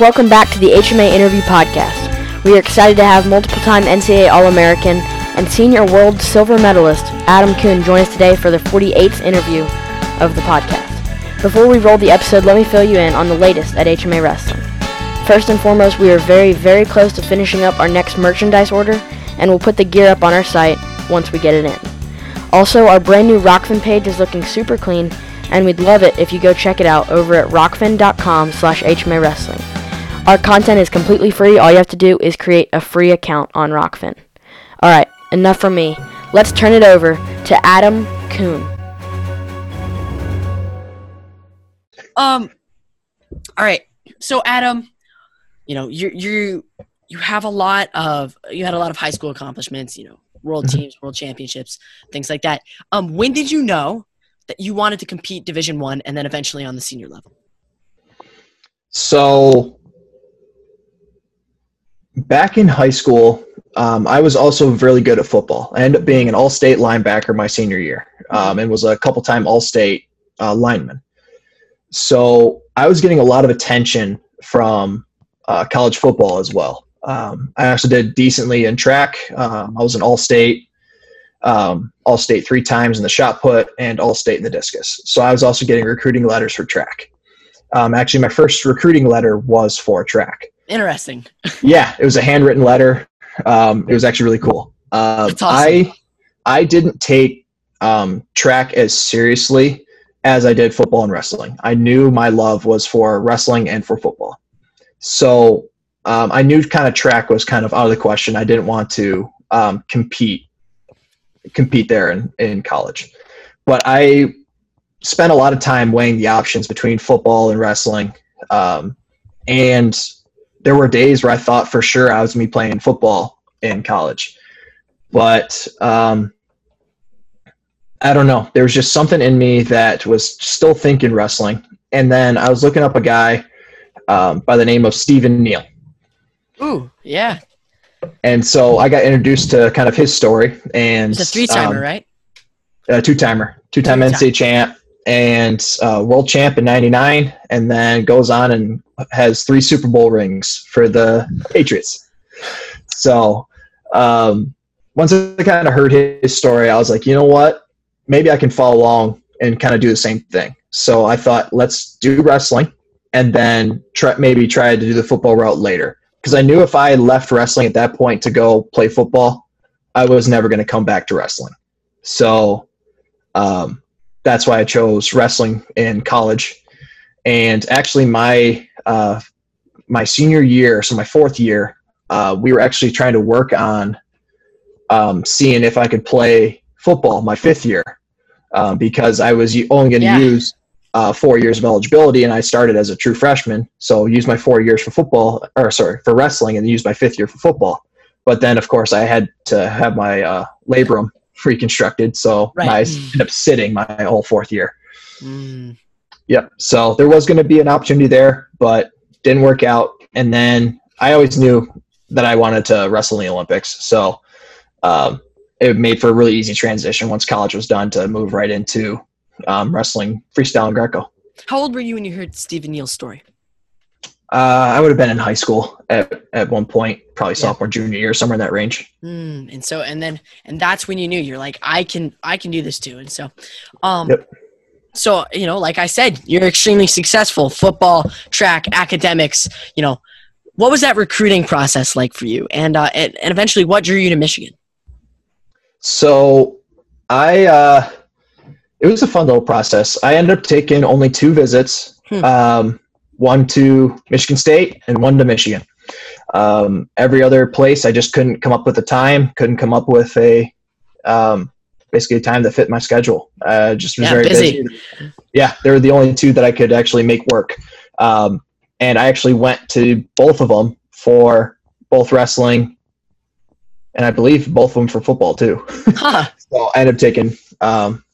Welcome back to the HMA Interview Podcast. We are excited to have multiple time NCAA All American and senior world silver medalist Adam Coon join us today for the 48th interview of the podcast. Before we roll the episode, let me fill you in on the latest at HMA Wrestling. First and foremost, we are very, very close to finishing up our next merchandise order, and we'll put the gear up on our site once we get it in. Also, our brand new Rokfin page is looking super clean, and we'd love it if you go check it out over at rokfin.com slash HMA Wrestling. Our content is completely free. All you have to do is create a free account on Rokfin. Alright, enough from me. Let's turn it over to Adam Coon. Um, all right. So Adam, you know, you you you have a lot of you had a lot of high school accomplishments. You know, world teams, world championships, things like that. Um, when did you know that you wanted to compete Division One and then eventually on the senior level? So back in high school, um, I was also really good at football. I ended up being an all-state linebacker my senior year, um, and was a couple-time all-state uh, lineman. So I was getting a lot of attention from uh, college football as well. Um, I actually did decently in track. Um, I was an all-state, um, all-state three times in the shot put, and all-state in the discus. So I was also getting recruiting letters for track. Um, actually, my first recruiting letter was for track. Interesting. yeah, it was a handwritten letter. Um, it was actually really cool. Uh, awesome. I I didn't take um, track as seriously as I did football and wrestling. I knew my love was for wrestling and for football, so um, I knew kind of track was kind of out of the question. I didn't want to um, compete compete there in, in college, but I spent a lot of time weighing the options between football and wrestling, um, and there were days where I thought for sure I was be playing football in college, but um, I don't know. There was just something in me that was still thinking wrestling, and then I was looking up a guy um, by the name of Stephen Neal, Ooh, yeah. and so I got introduced to kind of his story. And It's a three timer, um, right? a two timer, two time Two-time. NCAA champ, and uh, world champ in '99, and then goes on and has three Super Bowl rings for the Patriots. So um, once I kind of heard his story, I was like, you know what? Maybe I can follow along and kind of do the same thing. So I thought, let's do wrestling, and then try maybe try to do the football route later. Because I knew if I left wrestling at that point to go play football, I was never going to come back to wrestling. So um, that's why I chose wrestling in college. And actually, my uh, my senior year, so my fourth year, uh, we were actually trying to work on um, seeing if I could play football my fifth year um, because I was only going to Yeah. use uh, four years of eligibility, and I started as a true freshman. So use my four years for football, or sorry, for wrestling, and use my fifth year for football. But then, of course, I had to have my uh, labrum reconstructed, so Right. I ended up sitting my whole fourth year. Mm, Yep. So there was going to be an opportunity there, but didn't work out. And then I always knew that I wanted to wrestle in the Olympics. So um, it made for a really easy transition once college was done to move right into um, wrestling freestyle and Greco. how old were you when you heard Stephen Neal's story? Uh, I would have been in high school at, at one point, probably Yeah. sophomore, junior year, somewhere in that range. Mm, and so and then and that's when you knew you're like I can I can do this too. And so um Yep. so you know like I said you're extremely successful football, track, academics, you know. What was that recruiting process like for you? And uh and, and eventually what drew you to Michigan? So I, uh, it was a fun little process. I ended up taking only two visits, Hmm. um, one to Michigan State and one to Michigan. Um, every other place, I just couldn't come up with a time, couldn't come up with a, um, basically a time that fit my schedule. Uh, just was Yeah, very busy. busy. Yeah, they were the only two that I could actually make work. Um, and I actually went to both of them for both wrestling and I believe both of them for football too. Huh. So I ended up taking um,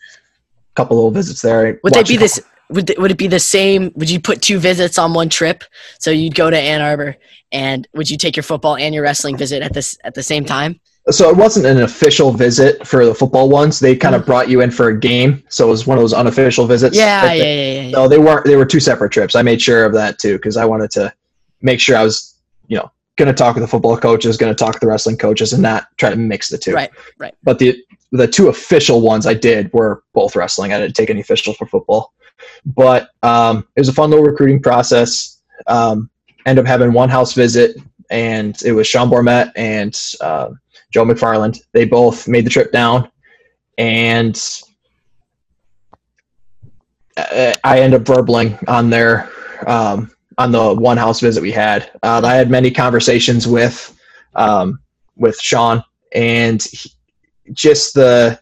a couple little visits there. Would they be this would, would it be the same would you put two visits on one trip so you'd go to ann arbor and would you take your football and your wrestling visit at this at the same time So it wasn't an official visit for the football ones. They kind of mm. brought you in for a game, so it was one of those unofficial visits. yeah yeah, yeah, yeah. No, they weren't. They were two separate trips. I made sure of that too because I wanted to make sure I was, you know, going to talk with the football coaches, going to talk with the wrestling coaches, and not try to mix the two. Right, right. But the the two official ones I did were both wrestling. I didn't take any official for football, but um, it was a fun little recruiting process. Um, ended up having one house visit, and it was Sean Bormet and uh, Joe McFarland. They both made the trip down, and uh, I end up verbling on their um, on the one house visit we had. Uh, I had many conversations with um, with Sean, and he, just the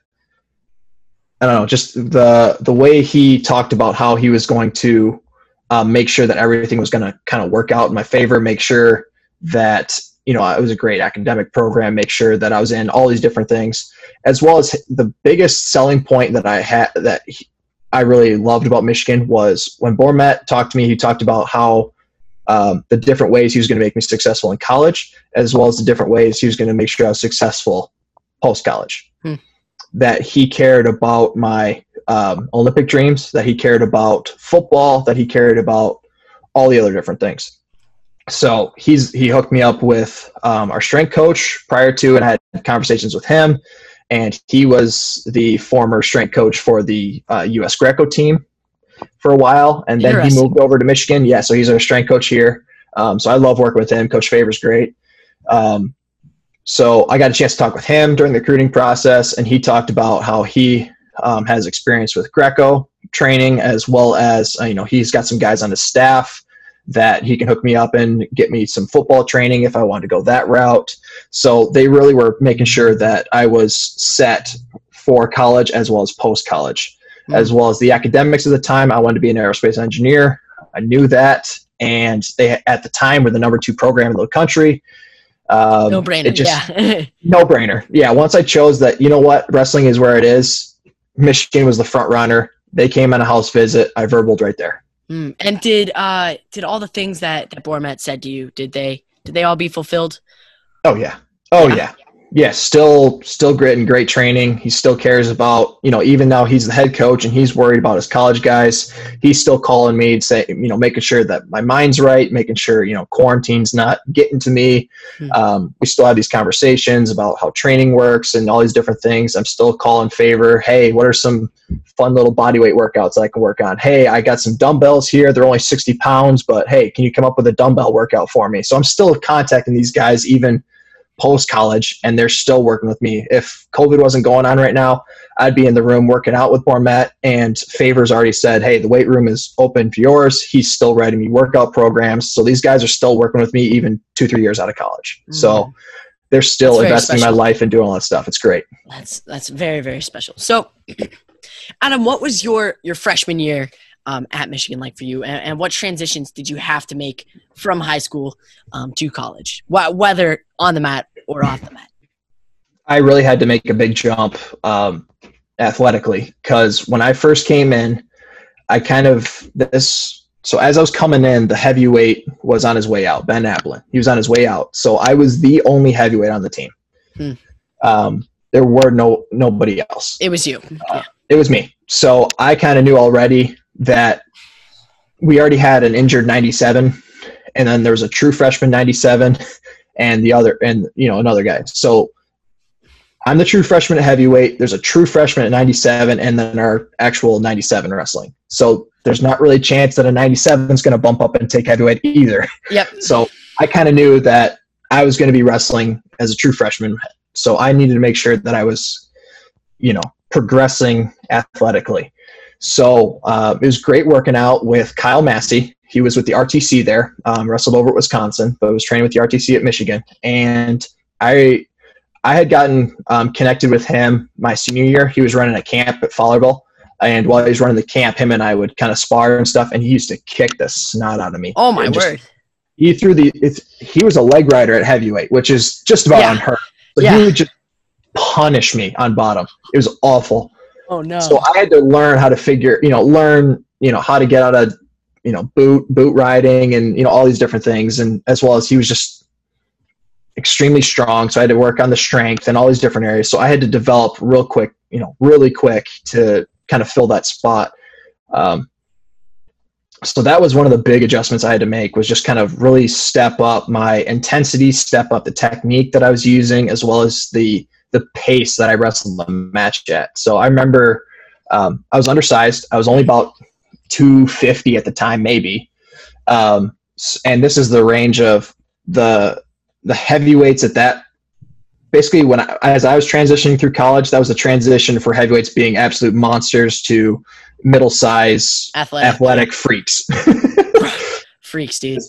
I don't know, just the the way he talked about how he was going to um, make sure that everything was going to kind of work out in my favor, make sure that you know it was a great academic program, make sure that I was in all these different things, as well as the biggest selling point that I had that he, I really loved about Michigan was when Bormet talked to me. He talked about how um, the different ways he was going to make me successful in college, as well as the different ways he was going to make sure I was successful post college. That he cared about my um, Olympic dreams, that he cared about football, that he cared about all the other different things. So he's he hooked me up with um, our strength coach prior to, and I had conversations with him. And he was the former strength coach for the uh, U.S. Greco team for a while, and then he moved over to Michigan. Yeah, so he's our strength coach here. Um, so I love working with him. Coach Favor's great. Um, so I got a chance to talk with him during the recruiting process, and he talked about how he um, has experience with Greco training, as well as uh, you know he's got some guys on his staff that he can hook me up and get me some football training if I wanted to go that route. So they really were making sure that I was set for college as well as post college, mm-hmm. as well as the academics of the time. I wanted to be an aerospace engineer. I knew that, and they at the time were the number two program in the country. Um, no brainer. Just, yeah. no brainer. Yeah. Once I chose that, you know what, wrestling is where it is. Michigan was the front runner. They came on a house visit. I verbaled right there. Mm. And did uh did all the things that that Bormet said to you did they did they all be fulfilled? Oh yeah. Oh yeah. yeah yeah, still still great and great training. He still cares about, you know, even though he's the head coach and he's worried about his college guys, he's still calling me and say, you know, making sure that my mind's right, making sure, you know, quarantine's not getting to me. Hmm. Um, we still have these conversations about how training works and all these different things. I'm still calling favor. Hey, what are some fun little body weight workouts I can work on? Hey, I got some dumbbells here. They're only 60 pounds, but hey, can you come up with a dumbbell workout for me? So I'm still contacting these guys even – post college and they're still working with me. If COVID wasn't going on right now, I'd be in the room working out with Bormet and Favors already said, Hey, the weight room is open for yours. He's still writing me workout programs. So these guys are still working with me even two, three years out of college. Mm-hmm. So they're still investing my life and doing all that stuff. It's great. That's that's very, very special. So Adam, what was your your freshman year um, at Michigan like for you, and, and, what transitions did you have to make from high school um, to college, Wh- whether on the mat or off the mat? I really had to make a big jump um, athletically because when I first came in, I kind of this. So as I was coming in, the heavyweight was on his way out. Ben Apland, he was on his way out. So I was the only heavyweight on the team. Hmm. Um, there were no nobody else. It was you. Uh, yeah. It was me. So I kind of knew already that we already had an injured 97 and then there was a true freshman 97 and the other and you know another guy. So i'm the true freshman at heavyweight there's a true freshman at 97 and then our actual 97 wrestling. So there's not really a chance that a 97 is going to bump up and take heavyweight either. Yep. So i kind of knew that i was going to be wrestling as a true freshman. So i needed to make sure that i was you know progressing athletically so uh, it was great working out with Kyle Massey. He was with the RTC there, um, wrestled over at Wisconsin, but was training with the RTC at Michigan. And I, I had gotten um, connected with him my senior year. He was running a camp at Fowlerville. And while he was running the camp, him and I would kind of spar and stuff. And he used to kick the snot out of me. Oh my word! He threw the. he was a leg rider at heavyweight, which is just about yeah. unheard. But yeah. he would just punish me on bottom. It was awful. Oh no! So I had to learn how to figure, you know, learn, you know, how to get out of, you know, boot boot riding and you know all these different things, and as well as he was just extremely strong, so I had to work on the strength and all these different areas. So I had to develop real quick, you know, really quick to kind of fill that spot. Um, so that was one of the big adjustments I had to make was just kind of really step up my intensity, step up the technique that I was using, as well as the the pace that I wrestled the match at. So I remember um, I was undersized. I was only about 250 at the time, maybe. Um, and this is the range of the the heavyweights at that. Basically, when I, as I was transitioning through college, that was the transition for heavyweights being absolute monsters to middle size Athletic. athletic freaks. Freaks, dude.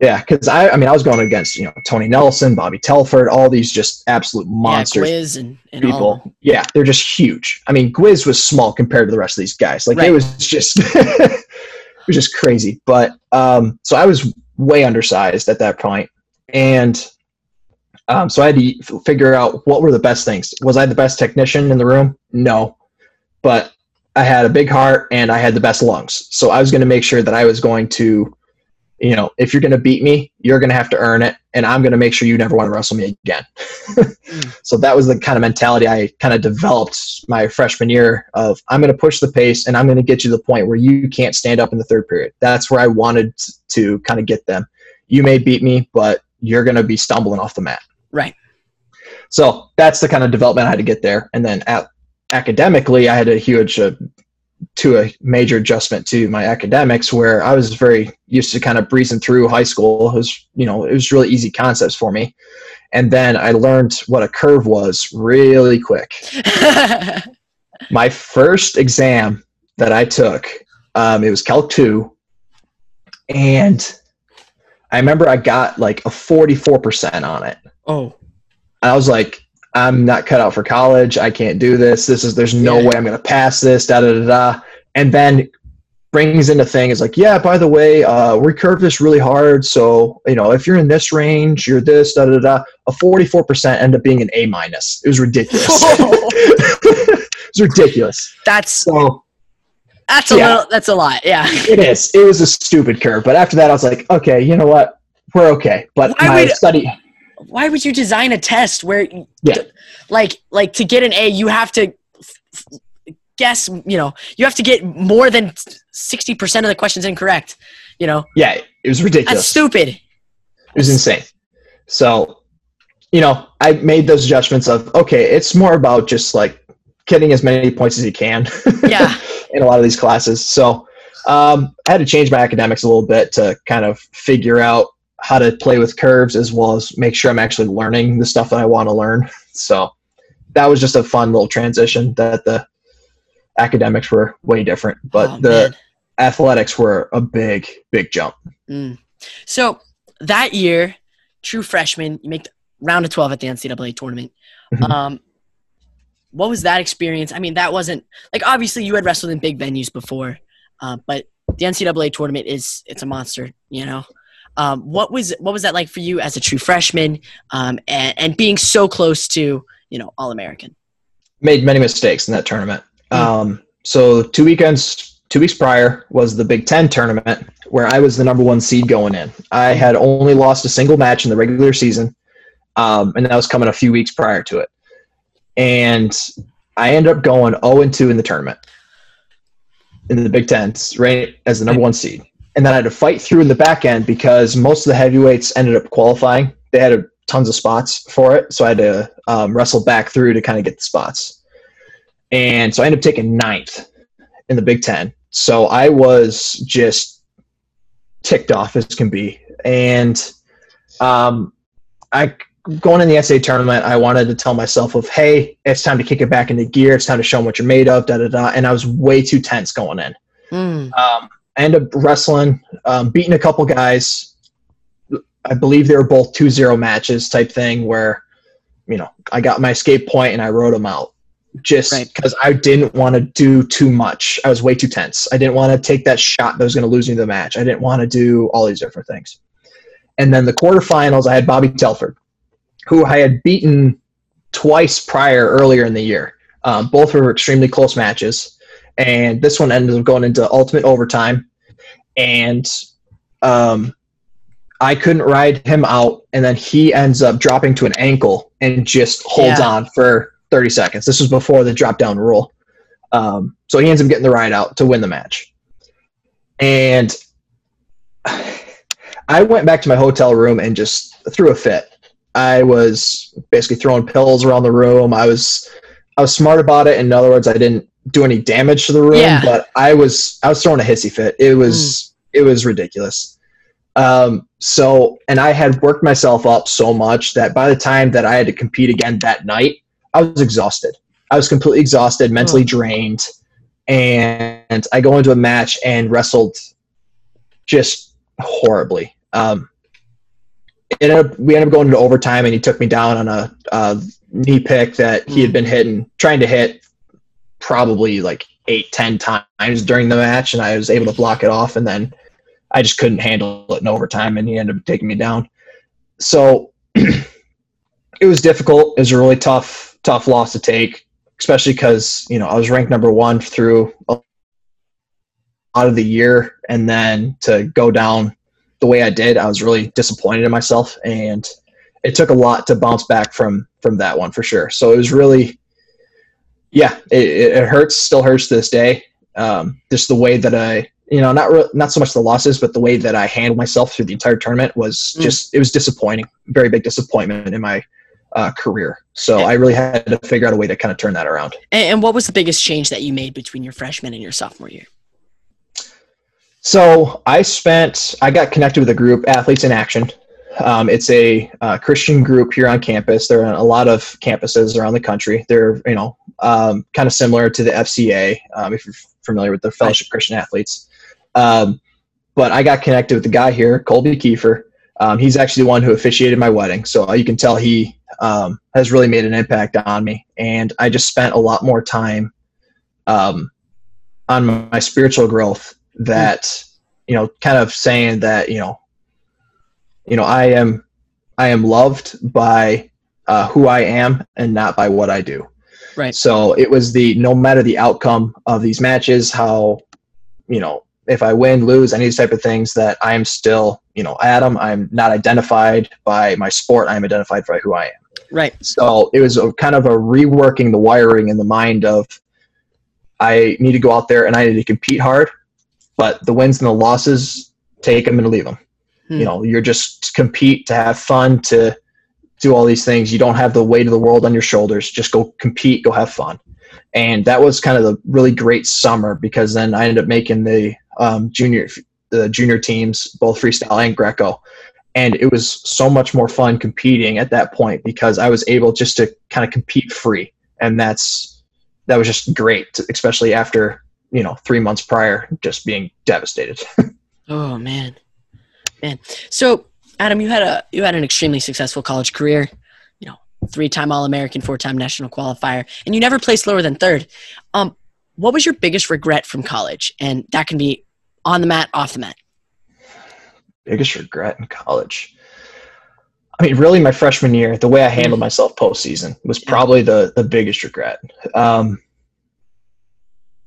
Yeah, because I, I mean, I was going against you know Tony Nelson, Bobby Telford, all these just absolute monsters. Yeah, and, and all people. Yeah, they're just huge. I mean, Gwiz was small compared to the rest of these guys. Like Right. it was just it was just crazy. But um, so I was way undersized at that point, and um, so I had to figure out what were the best things. Was I the best technician in the room? No, but I had a big heart and I had the best lungs. So I was going to make sure that I was going to, you know, if you're going to beat me, you're going to have to earn it, and I'm going to make sure you never want to wrestle me again. so that was the kind of mentality I kind of developed my freshman year of I'm going to push the pace and I'm going to get you to the point where you can't stand up in the third period. That's where I wanted to kind of get them. You may beat me, but you're going to be stumbling off the mat. Right. So that's the kind of development I had to get there. And then at, academically, I had a huge, uh, to a major adjustment to my academics where I was very used to kind of breezing through high school. It was, you know, it was really easy concepts for me. And then I learned what a curve was really quick. My first exam that I took, um, it was Calc 2. And I remember I got like a 44% on it. oh, And I was like, I'm not cut out for college. I can't do this. This is there's no Yeah. way I'm gonna pass this. Da da da da. And then brings in a thing is like, yeah, by the way, uh, we curve this really hard. So you know, if you're in this range, you're this da da da. A 44 percent end up being an A minus. It was ridiculous. it was ridiculous. that's So that's a Yeah. little. That's a lot. Yeah. it is. It was a stupid curve. But after that, I was like, okay, you know what? We're okay. But Why my would- study. Why would you design a test where, Yeah. like, like to get an A, you have to guess. You know, you have to get more than sixty percent of the questions incorrect. You know, Yeah, it was ridiculous. that's stupid. It was insane. So, you know, I made those judgments of okay, it's more about just like getting as many points as you can. Yeah. in a lot of these classes. So, um, I had to change my academics a little bit to kind of figure out how to play with curves as well as make sure I'm actually learning the stuff that I want to learn. So, that was just a fun little transition. That the academics were way different, but Oh, the man. athletics were a big, big jump. Mm. So that year, true freshman, you make round of 12 at the NCAA tournament. Mhm. Um, what was that experience? I mean, that wasn't like obviously you had wrestled in big venues before, uh, but the NCAA tournament is it's a monster, you know. Um, what was what was that like for you as a true freshman, um, and, and being so close to you know All American? made many mistakes in that tournament. Mm. Um, so two weekends, two weeks prior was the Big Ten tournament where I was the number one seed going in. I had only lost a single match in the regular season, um, and that was coming a few weeks prior to it. And I ended up going 0 and 2 in the tournament in the Big Ten, right as the number one seed. And then I had to fight through in the back end because most of the heavyweights ended up qualifying. They had a, tons of spots for it, so I had to um, wrestle back through to kind of get the spots. And so I ended up taking ninth in the Big Ten. So I was just ticked off as can be. And um, I going in the SA tournament, I wanted to tell myself of, hey, it's time to kick it back into gear. It's time to show them what you're made of. Da da da. And I was way too tense going in. Mm. Um, I ended up wrestling, um, beating a couple guys. I believe they were both 2-0 matches type thing where, you know, I got my escape point and I rode them out just Right. because I didn't want to do too much. I was way too tense. I didn't want to take that shot that was going to lose me the match. I didn't want to do all these different things. And then the quarterfinals, I had Bobby Telford, who I had beaten twice prior earlier in the year. Um, both were extremely close matches and this one ended up going into ultimate overtime and um, i couldn't ride him out and then he ends up dropping to an ankle and just holds Yeah. on for 30 seconds this was before the drop down rule um, so he ends up getting the ride out to win the match and I went back to my hotel room and just threw a fit. I was basically throwing pills around the room. I was I was smart about it. In other words, I didn't do any damage to the room, Yeah. but I was I was throwing a hissy fit. It was it was ridiculous. Um, so and I had worked myself up so much that by the time that I had to compete again that night, I was exhausted. I was completely exhausted, mentally drained, and I go into a match and wrestled just horribly. Um, it ended up, we ended up going into overtime, and he took me down on a, a knee pick that he had been hitting, trying to hit probably like eight, ten times during the match, and I was able to block it off, and then I just couldn't handle it in overtime, and he ended up taking me down. So it was difficult. It was a really tough, tough loss to take, especially because you know I was ranked number one through a lot of the year, and then to go down the way I did, I was really disappointed in myself, and it took a lot to bounce back from from that one for sure. So it was really, yeah, it, it hurts, still hurts to this day. Um, just the way that I, you know, not re- not so much the losses, but the way that I handled myself through the entire tournament was Mm. just it was disappointing, very big disappointment in my uh, career. So I really had to figure out a way to kind of turn that around. And, and what was the biggest change that you made between your freshman and your sophomore year? So I spent, I got connected with a group, Athletes in Action. Um, it's a uh, Christian group here on campus. They're on a lot of campuses around the country. They're, you know, um, kind of similar to the FCA, um, if you're familiar with the Fellowship Christian Athletes. Um, but I got connected with the guy here, Colby Kiefer. Um, he's actually the one who officiated my wedding. So you can tell he um, has really made an impact on me. And I just spent a lot more time um, on my, my spiritual growth that you know kind of saying that you know you know i am i am loved by uh, who i am and not by what i do Right. so it was the no matter the outcome of these matches how you know if i win lose any of these type of things that i am still you know adam i'm not identified by my sport i'm identified by who i am Right. so it was a kind of a reworking the wiring in the mind of I need to go out there and I need to compete hard, but the wins and the losses, take them and leave them. Hmm. You know, you're just compete to have fun, to do all these things. You don't have the weight of the world on your shoulders. Just go compete, go have fun. And that was kind of the really great summer because then I ended up making the um, junior the junior teams, both freestyle and Greco. And it was so much more fun competing at that point because I was able just to kind of compete free. And that's that was just great, especially after, you know, three months prior just being devastated. Oh man, man. So Adam, you had a you had an extremely successful college career. You know, three time All American, four time national qualifier, and you never placed lower than third. Um, what was your biggest regret from college? And that can be on the mat, off the mat. biggest regret in college. I mean, really, my freshman year, the way I handled myself postseason was probably the the biggest regret. Um,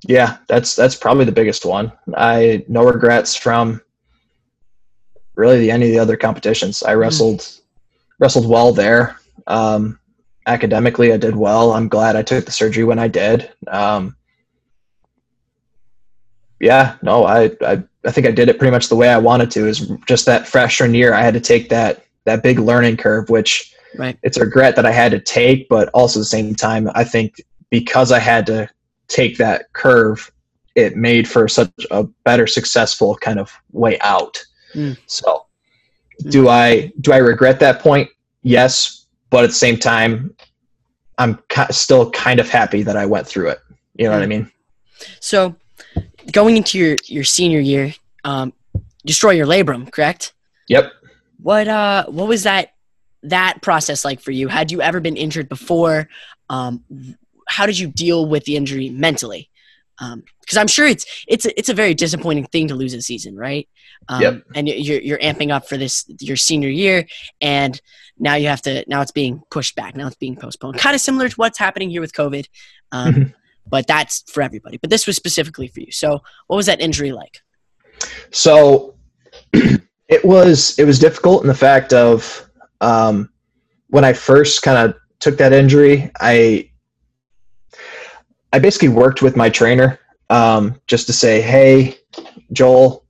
yeah, that's that's probably the biggest one. I no regrets from really the any of the other competitions. I wrestled wrestled well there. Um, academically, I did well. I'm glad I took the surgery when I did. Um, yeah, no, I, I I think I did it pretty much the way I wanted to. Is just that freshman year, I had to take that that big learning curve, which Right. it's a regret that I had to take, but also at the same time, I think because I had to take that curve, it made for such a better, successful kind of way out. Mm. So, do I do I regret that point? Yes, but at the same time, I'm still kind of happy that I went through it. You know what I mean? So, going into your your senior year, um, destroy your labrum, correct? Yep. What uh, what was that that process like for you? Had you ever been injured before? Um, how did you deal with the injury mentally? Because I'm sure it's it's a, it's a very disappointing thing to lose a season, right? Um, Yep. And you- you're you're amping up for this your senior year, and now you have to now it's being pushed back. Now it's being postponed. Kind of similar to what's happening here with COVID, um, Mhm. but that's for everybody. But this was specifically for you. So, what was that injury like? So it was it was difficult in the fact of um, when I first kind of took that injury, I I basically worked with my trainer um, just to say, hey, Joel,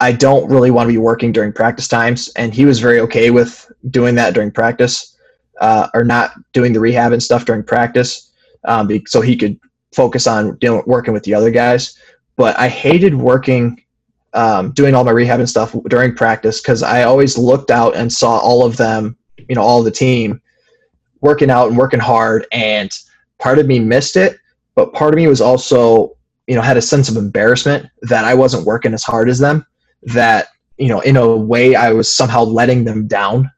I don't really want to be working during practice times. And he was very okay with doing that during practice uh, or not doing the rehab and stuff during practice um, so he could focus on working with the other guys. But I hated working, um, doing all my rehab and stuff during practice because I always looked out and saw all of them, you know, all the team working out and working hard. And part of me missed it, but part of me was also, you know, had a sense of embarrassment that I wasn't working as hard as them. That you know, in a way, I was somehow letting them down.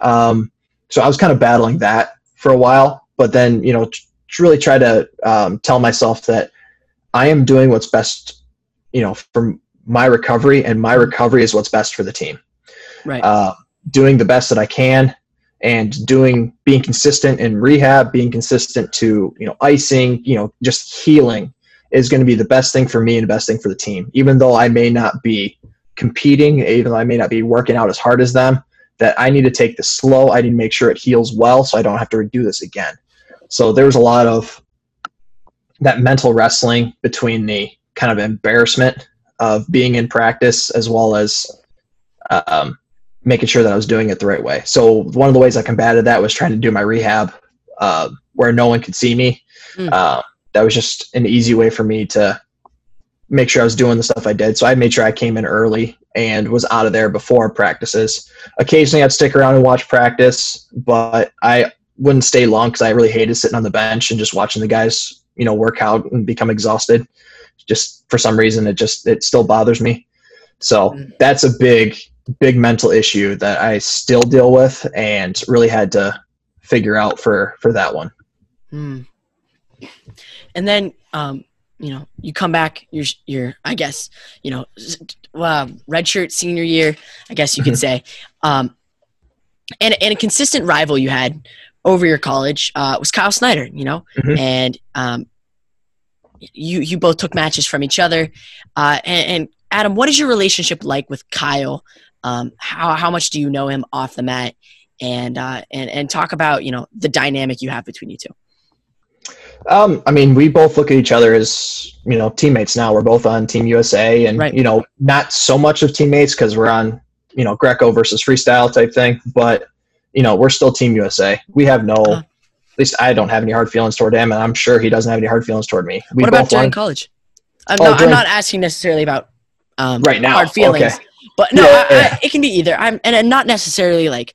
Um, so I was kind of battling that for a while, but then you know, t- really try to um, tell myself that I am doing what's best, you know, for my recovery, and my recovery is what's best for the team. Right. Uh, doing the best that I can, and doing being consistent in rehab, being consistent to you know icing, you know, just healing is going to be the best thing for me and the best thing for the team. Even though I may not be competing, even though I may not be working out as hard as them, that I need to take this slow. I need to make sure it heals well so I don't have to do this again. So there's a lot of that mental wrestling between the kind of embarrassment of being in practice as well as um, making sure that I was doing it the right way. So one of the ways I combated that was trying to do my rehab uh, where no one could see me. Mm. Uh, that was just an easy way for me to make sure I was doing the stuff I did. So I made sure I came in early and was out of there before practices. Occasionally I'd stick around and watch practice, but I wouldn't stay long because I really hated sitting on the bench and just watching the guys, you know, work out and become exhausted. Just for some reason, it just it still bothers me. So mm. that's a big, big mental issue that I still deal with and really had to figure out for for that one. Mm. And then um, you know you come back you're you're i guess you know uh, redshirt senior year i guess you could say um, and, and a consistent rival you had over your college uh, was kyle snyder you know mm-hmm. and um, you you both took matches from each other uh, and, and, adam what is your relationship like with kyle um, how, how much do you know him off the mat and uh, and and talk about you know the dynamic you have between you two um, I mean, we both look at each other as you know teammates now. We're both on Team USA, and right. you know, not so much of teammates because we're on you know Greco versus freestyle type thing. But you know, we're still Team USA. We have no, uh, at least I don't have any hard feelings toward him, and I'm sure he doesn't have any hard feelings toward me. We what about during college? I'm, oh, not, during, I'm not asking necessarily about um, right now hard feelings, okay. But no, yeah, I, I, it can be either. I'm and not necessarily like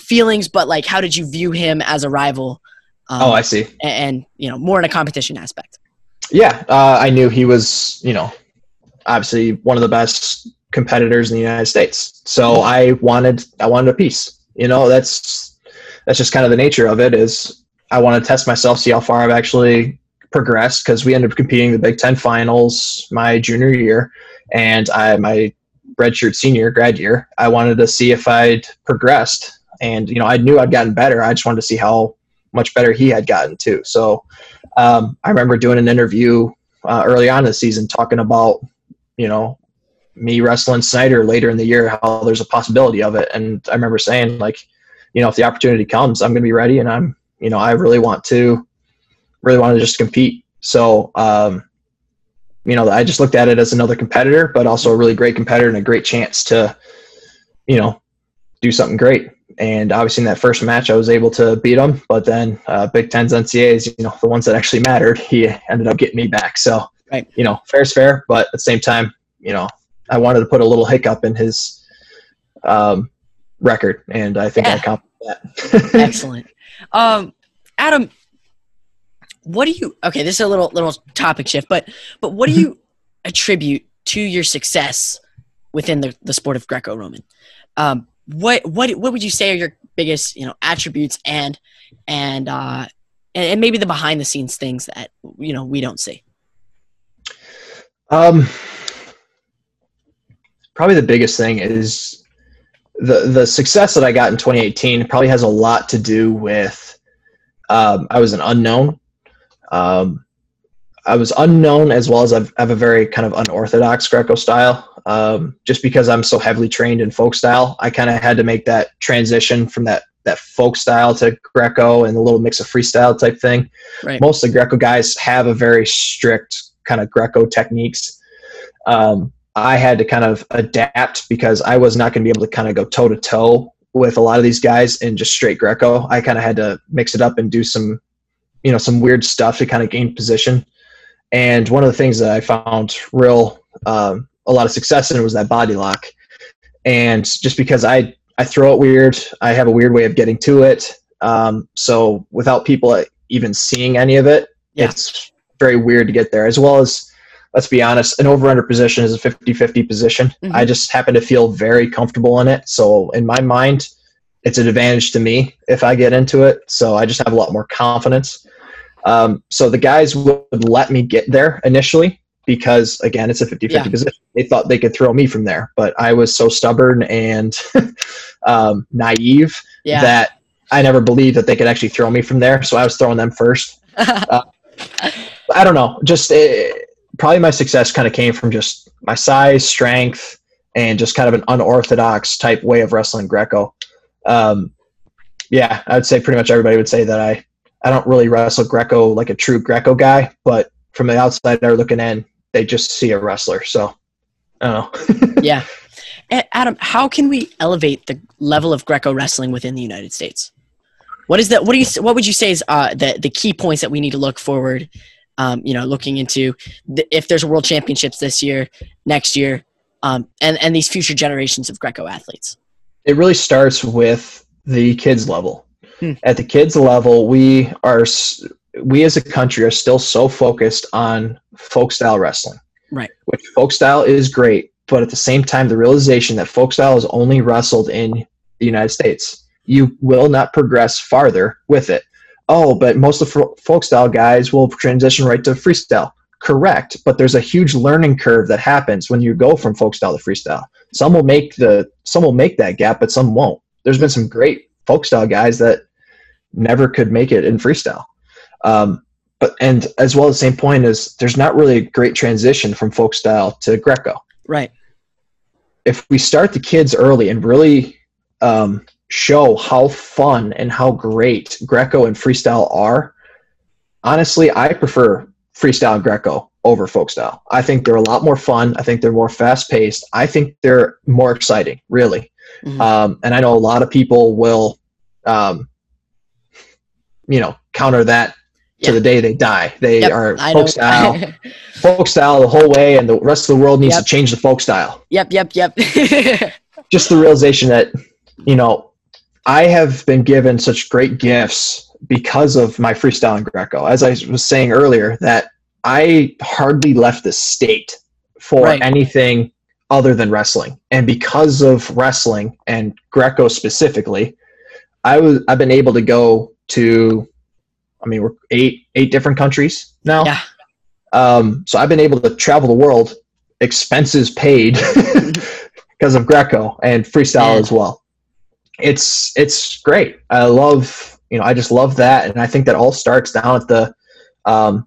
feelings, but like how did you view him as a rival? Um, oh, I see. And, and, you know, more in a competition aspect. Yeah, uh, I knew he was, you know, obviously one of the best competitors in the United States. So I wanted, I wanted a piece. You know, that's that's just kind of the nature of it. Is I want to test myself, see how far I've actually progressed because we ended up competing the Big Ten finals my junior year, and I my redshirt senior grad year. I wanted to see if I'd progressed, and you know, I knew I'd gotten better. I just wanted to see how much better he had gotten too. So um, I remember doing an interview uh, early on in the season talking about, you know, me wrestling Snyder later in the year, how there's a possibility of it. And I remember saying like, you know, if the opportunity comes, I'm going to be ready. And I'm, you know, I really want to, really want to just compete. So, um, you know, I just looked at it as another competitor, but also a really great competitor and a great chance to, you know, do something great and obviously in that first match I was able to beat him. But then uh, Big Ten's NCAAs, you know, the ones that actually mattered, he ended up getting me back. So, right. you know, fair's fair, but at the same time, you know, I wanted to put a little hiccup in his um, record, and I think yeah. I accomplished that. Excellent, um, Adam. What do you? Okay, this is a little little topic shift, but but what do mm-hmm. you attribute to your success within the the sport of Greco-Roman? Um, what what what would you say are your biggest you know attributes and and uh and, maybe the behind the scenes things that you know we don't see um probably the biggest thing is the the success that i got in 2018 probably has a lot to do with um, i was an unknown um, I was unknown as well as I've, I have a very kind of unorthodox Greco style. Um, just because I'm so heavily trained in folk style, I kind of had to make that transition from that that folk style to Greco and a little mix of freestyle type thing. Right. Most of the Greco guys have a very strict kind of Greco techniques. um, I had to kind of adapt because I was not going to be able to kind of go toe to toe with a lot of these guys in just straight Greco. I kind of had to mix it up and do some, you know, some weird stuff to kind of gain position. And one of the things that I found real um, a lot of success in was that body lock. And just because I I throw it weird, I have a weird way of getting to it. Um, so without people even seeing any of it, Yeah. it's very weird to get there. As well as, let's be honest, an over under position is a 50 50 position. Mhm. I just happen to feel very comfortable in it. So in my mind, it's an advantage to me if I get into it. So I just have a lot more confidence. Um, so the guys would let me get there initially because, again, it's a 50 50 Yeah. position. They thought they could throw me from there, but I was so stubborn and um, naive Yeah. that I never believed that they could actually throw me from there. So I was throwing them first. I don't know. Just uh, probably my success kind of came from just my size, strength, and just kind of an unorthodox type way of wrestling Greco. Um, yeah, I'd say pretty much everybody would say that I I don't really wrestle Greco like a true Greco guy, but from the outside they're looking in, they just see a wrestler. So I don't know. yeah. Adam, how can we elevate the level of Greco wrestling within the United States? What is that? What do you? What would you say is uh, the the key points that we need to look forward? Um, you know, looking into the, if there's a World Championships this year, next year, um, and and these future generations of Greco athletes. it really starts with the kids level. Hmm. At the kids level, we are we as a country are still so focused on folk style wrestling. Right. Which folk style is great, but at the same time the realization that folk style is only wrestled in the United States. You will not progress farther with it. Oh, but most of the fo- folk style guys will transition right to freestyle. Correct, but there's a huge learning curve that happens when you go from folk style to freestyle some will make the some will make that gap but some won't there's been some great folk style guys that never could make it in freestyle. Um, but and as well as the same point is there's not really a great transition from folk style to greco. Right. if we start the kids early and really um, show how fun and how great greco and freestyle are honestly i prefer freestyle and greco over folk style. I think they're a lot more fun. I think they're more fast paced i think they're more exciting really. Mhm. um, and i know a lot of people will um, you know counter that Yeah. to the day they die they Yep, are folk style folk style the whole way and the rest of the world needs Yep. to change the folk style yep. Yep. Yep. just the realization that you know I have been given such great gifts because of my freestyle and Greco. As I was saying earlier, that I hardly left the state for Right. anything other than wrestling, and because of wrestling and Greco specifically, I was I've been able to go to, I mean, we're eight eight different countries now. yeah. Um, so I've been able to travel the world, expenses paid, because of Greco and freestyle Yeah. as well. It's it's great. I love you know I just love that, and I think that all starts down at the, um,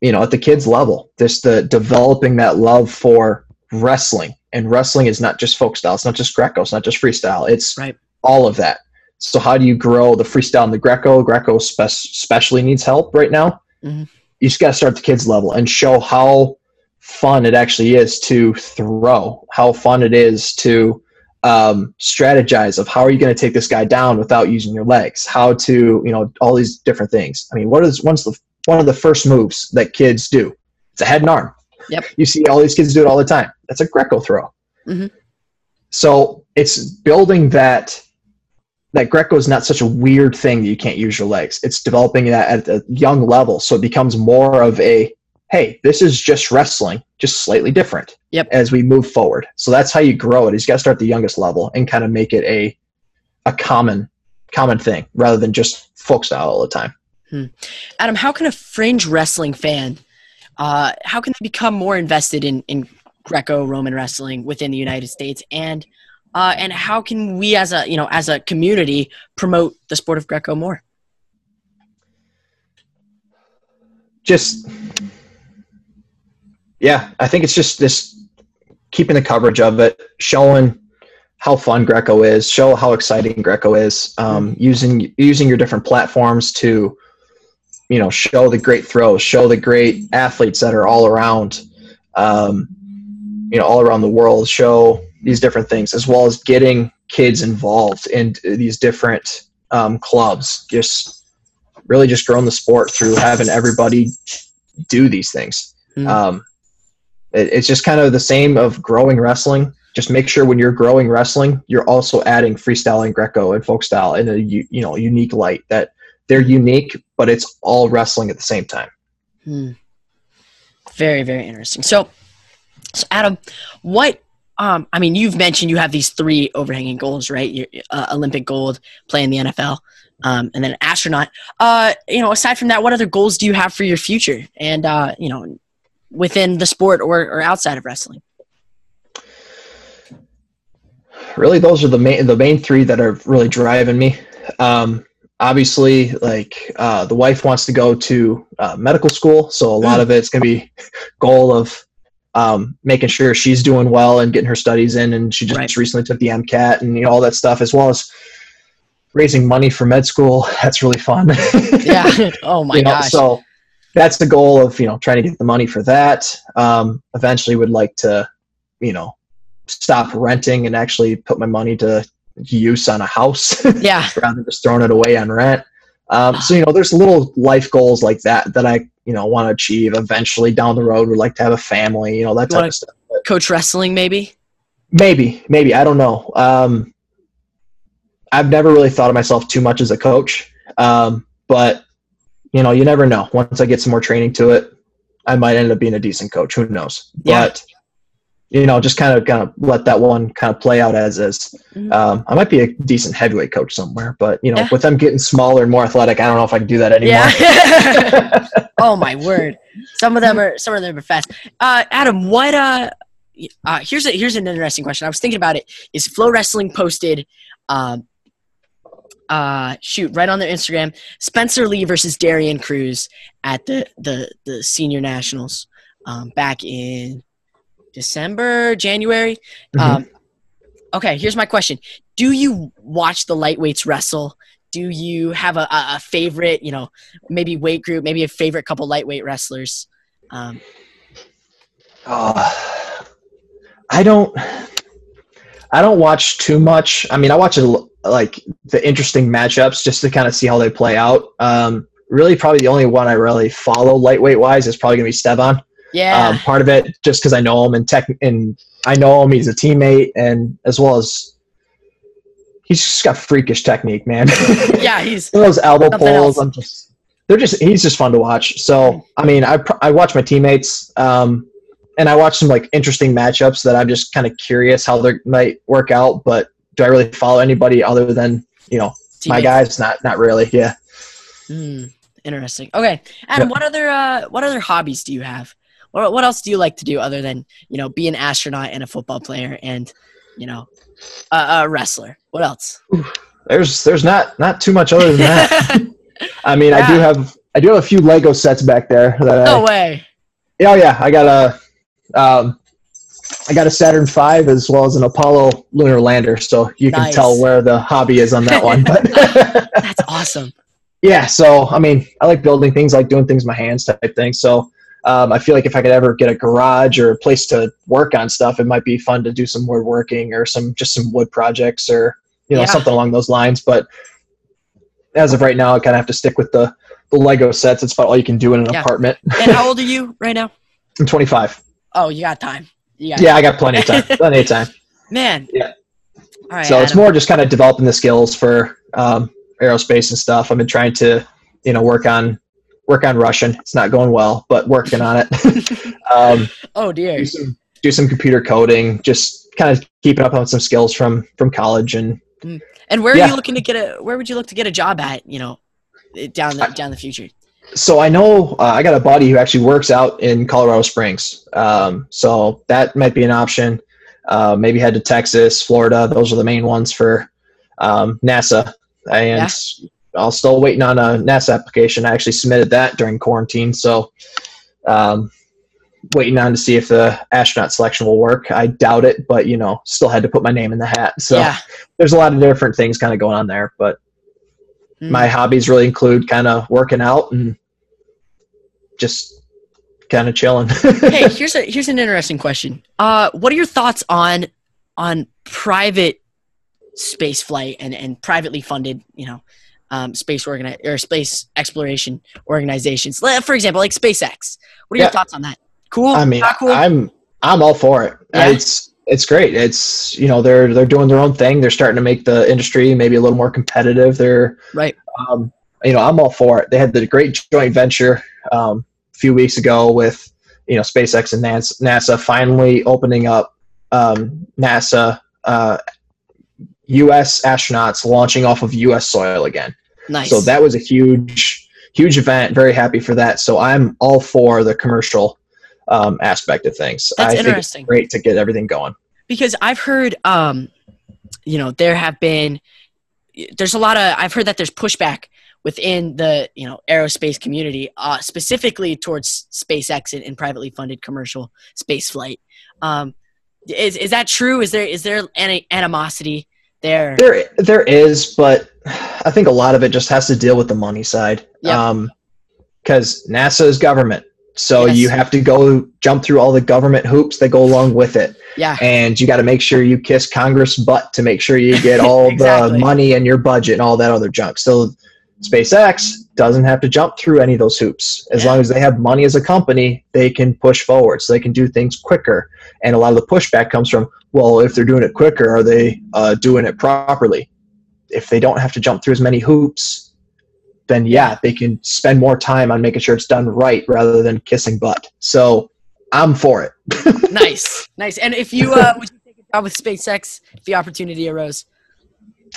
you know, at the kids level. Just the developing that love for wrestling, and wrestling is not just folk style. It's not just Greco. It's not just freestyle. It's Right. all of that. So how do you grow the freestyle and the Greco? Greco spe- especially needs help right now. Mhm. You just got to start at the kids level and show how fun it actually is to throw, how fun it is to um, strategize of how are you going to take this guy down without using your legs, how to, you know, all these different things. I mean, what is one's the one of the first moves that kids do? It's a head and arm. Yep. You see all these kids do it all the time. That's a Greco throw. Mhm. So it's building that that Greco is not such a weird thing that you can't use your legs. It's developing that at a young level, so it becomes more of a hey, this is just wrestling, just slightly different. Yep. As we move forward, so that's how you grow it. Is you got to start at the youngest level and kind of make it a a common common thing rather than just folk style all the time. Adam, how can a fringe wrestling fan, uh, how can they become more invested in, in Greco-Roman wrestling within the United States, and uh, and how can we as a you know as a community promote the sport of Greco more? just yeah i think it's just this keeping the coverage of it showing how fun greco is show how exciting greco is um, using using your different platforms to you know show the great throws show the great athletes that are all around um, you know all around the world show these different things as well as getting kids involved in these different um, clubs just really just growing the sport through having everybody do these things Mm. um, it, it's just kind of the same of growing wrestling just make sure when you're growing wrestling you're also adding freestyle and greco and folk style in a u- you know unique light that they're unique but it's all wrestling at the same time Hmm. Very, very interesting. So, so Adam, what? Um, I mean, you've mentioned you have these three overhanging goals, right? Your uh, Olympic gold, play in the NFL, um, and then astronaut. Uh, you know, aside from that, what other goals do you have for your future? And uh, you know, within the sport or, or outside of wrestling? really those are the main the main three that are really driving me um, obviously like uh, the wife wants to go to uh, medical school so a lot of it's going to be goal of um, making sure she's doing well and getting her studies in and she just Right. recently took the mcat and you know all that stuff as well as raising money for med school that's really fun Yeah. oh my you know, gosh. so that's the goal of you know trying to get the money for that um, eventually would like to you know stop renting and actually put my money to use on a house yeah. rather than just throwing it away on rent um, so you know there's little life goals like that that i you know want to achieve eventually down the road would like to have a family you know that type of stuff. Coach wrestling, maybe. maybe maybe i don't know. Um, i've never really thought of myself too much as a coach um, but you know you never know. Once i get some more training to it i might end up being a decent coach. Who knows? Yeah. but you know just kind of kind of let that one kind of play out as is Mhm. um, i might be a decent heavyweight coach somewhere but you know Yeah. with them getting smaller and more athletic i don't know if i can do that anymore Yeah. oh my word. Some of them are some of them are fast. Uh, Adam, what uh, uh here's a here's an interesting question. I was thinking about it. Is Flow Wrestling posted um uh shoot right on their Instagram Spencer Lee versus Darian Cruz at the the the senior nationals um back in December, January. Mhm. Um okay, here's my question. Do you watch the lightweights wrestle? Do you have a, a, favorite, you know, maybe weight group, maybe a favorite couple lightweight wrestlers? Um, Uh, I don't. I don't watch too much. I mean, I watch a like the interesting matchups just to kind of see how they play out. Um, really, probably the only one I really follow lightweight wise is probably gonna be Stevan. Yeah, Um, part of it just because I know him and tech and I know him. He's a teammate and as well as he's just got freakish technique, man. yeah, he's those elbow pulls, else. I'm just they're just he's just fun to watch. So I mean, I I watch my teammates, um, and I watch some like interesting matchups that I'm just kind of curious how they might work out. But do I really follow anybody other than you know my guys? Not not really. Yeah. Hmm, interesting. Okay, Adam, what other uh, what other hobbies do you have? What what else do you like to do other than you know be an astronaut and a football player and you know a, a wrestler? What else? There's there's not not too much other than that. I mean, I do have I do have a few Lego sets back there. That I, no way. Oh yeah, I got a um, I got a Saturn V as well as an Apollo lunar lander, so you can Nice. tell where the hobby is on that one. But That's awesome. yeah, so I mean, I like building things, I like doing things with my hands type thing. So um, I feel like if I could ever get a garage or a place to work on stuff, it might be fun to do some woodworking or some just some wood projects or you know Yeah. something along those lines. But as of right now, I kind of have to stick with the the Lego sets. It's about all you can do in an Yeah. apartment. And how old are you right now? I'm 25. Oh, you got time. You got Yeah, I got plenty of time. plenty of time. man. Yeah. All right. so it's more just kind of developing the skills for um, aerospace and stuff. I've been trying to, you know, work on work on Russian. It's not going well, but working on it. um, Oh dear. do some do some computer coding. Just kind of keeping up on some skills from from college and And where are Yeah. you looking to get a? Where would you look to get a job at? You know, eh, down the down the future. so I know uh, I got a buddy who actually works out in Colorado Springs. Um, so that might be an option. Uh, maybe head to Texas, Florida. Those are the main ones for um, NASA. And I'm still waiting on a NASA application. I actually submitted that during quarantine. So um, waiting on to see if the astronaut selection will work. I doubt it, but you know, still had to put my name in the hat. So yeah. there's a lot of different things kind of going on there. But Mm. my hobbies really include kind of working out and just kind of chilling. hey, here's a here's an interesting question. Uh, what are your thoughts on on private space flight and and privately funded, you know, um, space organi- or space exploration organizations? For example, like SpaceX. What are your thoughts on that? Cool. I mean, cool? I'm I'm all for it. Yeah? It's it's great. It's you know they're they're doing their own thing. They're starting to make the industry maybe a little more competitive. They're right. um, you know I'm all for it. They had the great joint venture um, a few weeks ago with you know SpaceX and NASA, NASA finally opening up um, NASA uh, U.S. astronauts launching off of U.S. soil again. Nice. So that was a huge, huge event. Very happy for that. So I'm all for the commercial um, aspect of things. That's I think interesting. it's great to get everything going. because I've heard, um, you know, there have been, there's a lot of, I've heard that there's pushback within the, you know, aerospace community, uh, specifically towards SpaceX and, and privately funded commercial space flight. Um, is, is that true? Is there, is there any animosity there? There, there is, but I think a lot of it just has to deal with the money side. Um, because NASA is government, so Yes. you have to go jump through all the government hoops that go along with it, Yeah. and you got to make sure you kiss Congress' butt to make sure you get all Exactly. the money in your budget and all that other junk. So SpaceX doesn't have to jump through any of those hoops. As Yeah. long as they have money as a company, they can push forward. So they can do things quicker. And a lot of the pushback comes from, well, if they're doing it quicker, are they uh, doing it properly? If they don't have to jump through as many hoops, then yeah, they can spend more time on making sure it's done right rather than kissing butt. So I'm for it. nice. Nice. And if you, uh, would you take a job with SpaceX if the opportunity arose?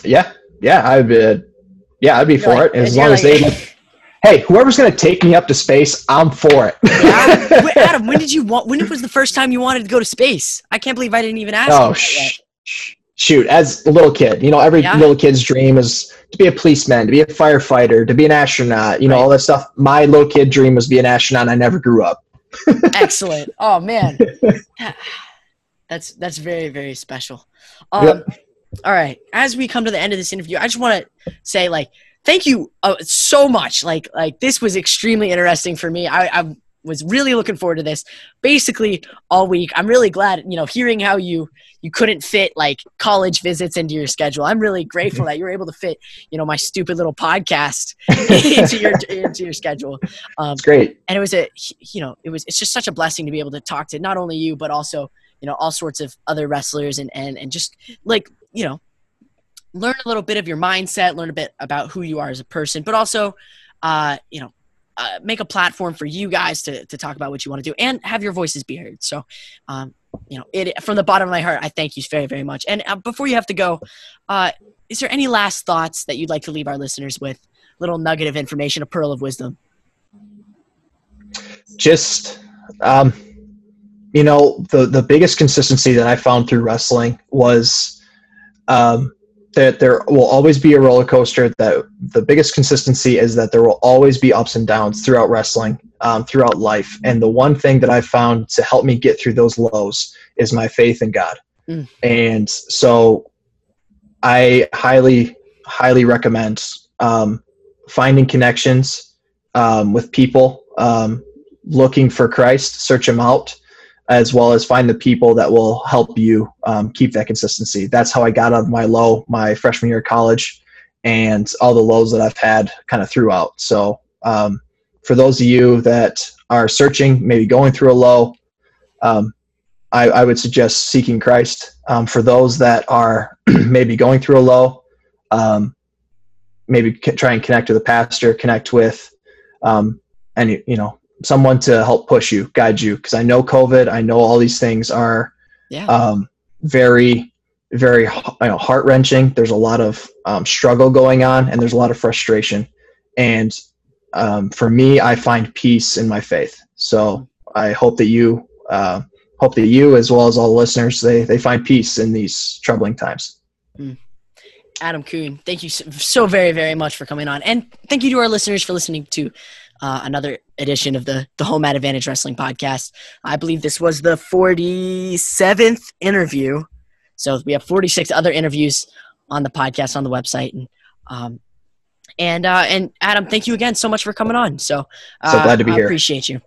Yeah, yeah, I'd be, yeah, I'd be for like- it as long as they. Hey, whoever's gonna take me up to space, I'm for it. Wait, Adam, when did you want? When was the first time you wanted to go to space? I can't believe I didn't even ask. oh, sh- sh- shoot! As a little kid, you know, every Yeah. little kid's dream is to be a policeman, to be a firefighter, to be an astronaut. You know, Right. all that stuff. My little kid dream was to be an astronaut. and I never grew up. Excellent. Oh man, that's that's very very special. Um, Yep. All right, as we come to the end of this interview, I just want to say like thank you uh, so much. Like like this was extremely interesting for me. I, I was really looking forward to this basically all week. I'm really glad you know hearing how you you couldn't fit like college visits into your schedule. I'm really grateful that you were able to fit you know my stupid little podcast into your into your schedule. Um, It's great. and it was a you know it was it's just such a blessing to be able to talk to not only you but also you know all sorts of other wrestlers and and and just like you know learn a little bit of your mindset learn a bit about who you are as a person but also uh you know uh, make a platform for you guys to, to talk about what you want to do and have your voices be heard. So um you know it from the bottom of my heart i thank you very very much. And uh, before you have to go uh is there any last thoughts that you'd like to leave our listeners with? Little nugget of information a pearl of wisdom. Just um, you know the the biggest consistency that I found through wrestling was um, that there will always be a roller coaster. That the biggest consistency is that there will always be ups and downs throughout wrestling, um, throughout life. And the one thing that I found to help me get through those lows is my faith in God. Mm. And so, I highly highly recommend um, finding connections um, with people. Um, looking for Christ, search him out, as well as find the people that will help you um, keep that consistency. That's how I got out of my low my freshman year of college and all the lows that I've had kind of throughout. So, um, for those of you that are searching, maybe going through a low, um, I, I would suggest seeking Christ. Um, for those that are maybe going through a low, um, maybe c- try and connect with a pastor, connect with um, any, you know, someone to help push you, guide you. Because I know COVID, I know all these things are yeah um, very, very you know, heart wrenching. There's a lot of um, struggle going on, and there's a lot of frustration. And um, for me, I find peace in my faith. So I hope that you, uh, hope that you, as well as all the listeners, they they find peace in these troubling times. Adam Coon, thank you so, so very, very much for coming on. And thank you to our listeners for listening to uh, another edition of the, the Home at Advantage Wrestling podcast. I believe this was the 47th interview. So we have 46 other interviews on the podcast on the website. And, um, and, uh, and Adam, thank you again so much for coming on. So, uh, So glad to be I here. appreciate you.